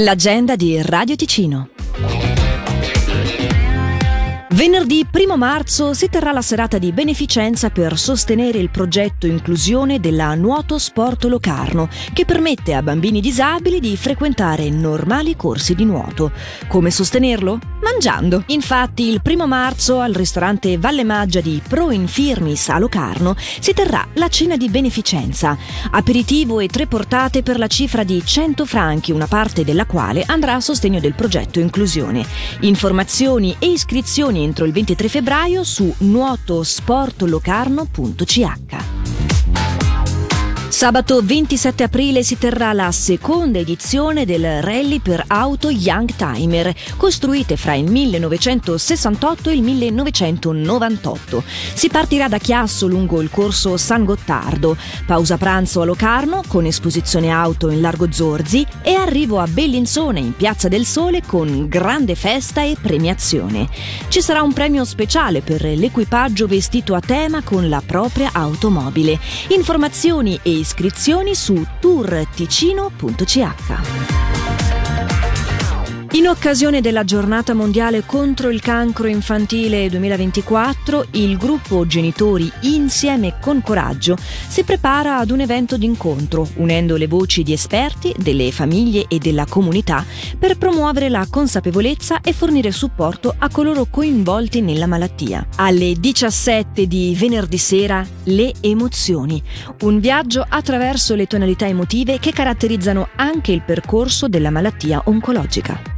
L'agenda di Radio Ticino. Venerdì 1 marzo si terrà la serata di beneficenza per sostenere il progetto inclusione della Nuoto Sport Locarno, che permette a bambini disabili di frequentare normali corsi di nuoto. Come sostenerlo? Mangiando. Infatti, il 1 marzo al ristorante Valle Maggia di Pro Infirmis a Locarno si terrà la cena di beneficenza. Aperitivo e tre portate per la cifra di 100 franchi, una parte della quale andrà a sostegno del progetto inclusione. Informazioni e iscrizioni entro il 23 febbraio su nuotosportlocarno.ch. Sabato 27 aprile si terrà la seconda edizione del rally per auto Young Timer, costruite fra il 1968 e il 1998. Si partirà da Chiasso lungo il corso San Gottardo, pausa pranzo a Locarno con esposizione auto in Largo Zorzi e arrivo a Bellinzone in Piazza del Sole con grande festa e premiazione. Ci sarà un premio speciale per l'equipaggio vestito a tema con la propria automobile. Informazioni e iscrizioni su tourticino.ch. In occasione della giornata mondiale contro il cancro infantile 2024, il gruppo Genitori Insieme con Coraggio si prepara ad un evento d'incontro, unendo le voci di esperti, delle famiglie e della comunità per promuovere la consapevolezza e fornire supporto a coloro coinvolti nella malattia. Alle 17 di venerdì sera, le emozioni, un viaggio attraverso le tonalità emotive che caratterizzano anche il percorso della malattia oncologica.